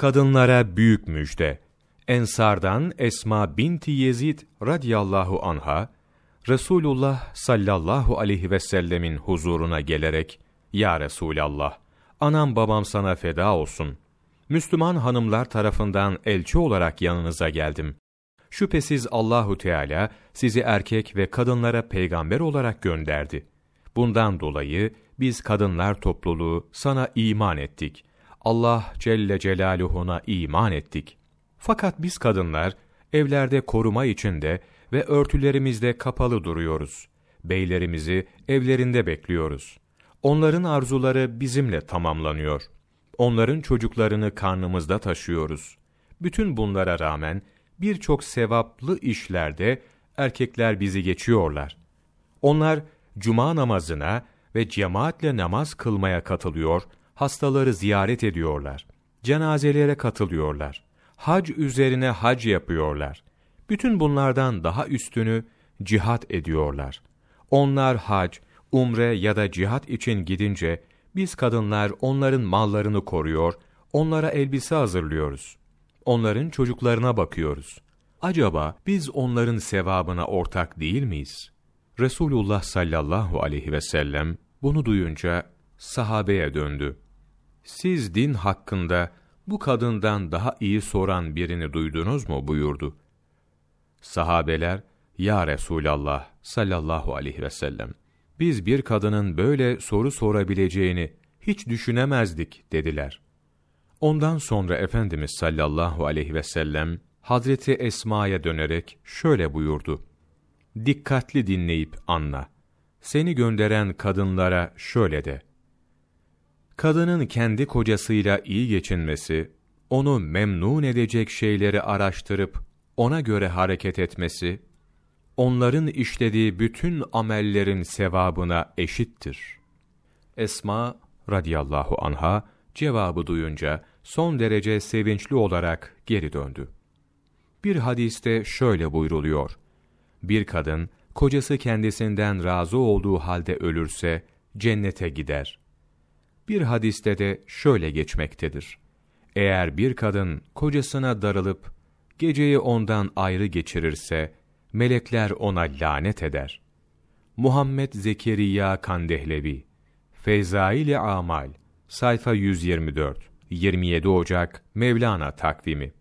Kadınlara büyük müjde. Ensardan Esma binti Yezid radıyallahu anha, Resulullah sallallahu aleyhi ve sellemin huzuruna gelerek, Ya Resulallah, anam babam sana feda olsun. Müslüman hanımlar tarafından elçi olarak yanınıza geldim. Şüphesiz Allahu Teala sizi erkek ve kadınlara peygamber olarak gönderdi. Bundan dolayı biz kadınlar topluluğu sana iman ettik. Allah Celle Celaluhu'na iman ettik. Fakat biz kadınlar evlerde koruma içinde ve örtülerimizde kapalı duruyoruz. Beylerimizi evlerinde bekliyoruz. Onların arzuları bizimle tamamlanıyor. Onların çocuklarını karnımızda taşıyoruz. Bütün bunlara rağmen birçok sevaplı işlerde erkekler bizi geçiyorlar. Onlar cuma namazına ve cemaatle namaz kılmaya katılıyor, hastaları ziyaret ediyorlar. Cenazelere katılıyorlar. Hac üzerine hac yapıyorlar. Bütün bunlardan daha üstünü cihat ediyorlar. Onlar hac, umre ya da cihat için gidince biz kadınlar onların mallarını koruyor, onlara elbise hazırlıyoruz. Onların çocuklarına bakıyoruz. Acaba biz onların sevabına ortak değil miyiz? Resulullah sallallahu aleyhi ve sellem bunu duyunca sahabeye döndü. Siz din hakkında bu kadından daha iyi soran birini duydunuz mu buyurdu. Sahabeler, Ya Resulallah sallallahu aleyhi ve sellem, biz bir kadının böyle soru sorabileceğini hiç düşünemezdik dediler. Ondan sonra Efendimiz sallallahu aleyhi ve sellem, Hazreti Esma'ya dönerek şöyle buyurdu. Dikkatli dinleyip anla. Seni gönderen kadınlara şöyle de. Kadının kendi kocasıyla iyi geçinmesi, onu memnun edecek şeyleri araştırıp ona göre hareket etmesi, onların işlediği bütün amellerin sevabına eşittir. Esma radıyallahu anha cevabı duyunca son derece sevinçli olarak geri döndü. Bir hadiste şöyle buyruluyor. Bir kadın, kocası kendisinden razı olduğu halde ölürse, cennete gider. Bir hadiste de şöyle geçmektedir. Eğer bir kadın kocasına darılıp, geceyi ondan ayrı geçirirse, melekler ona lanet eder. Muhammed Zekeriya Kandehlevi Feyzail-i Amal Sayfa 124 27 Ocak Mevlana takvimi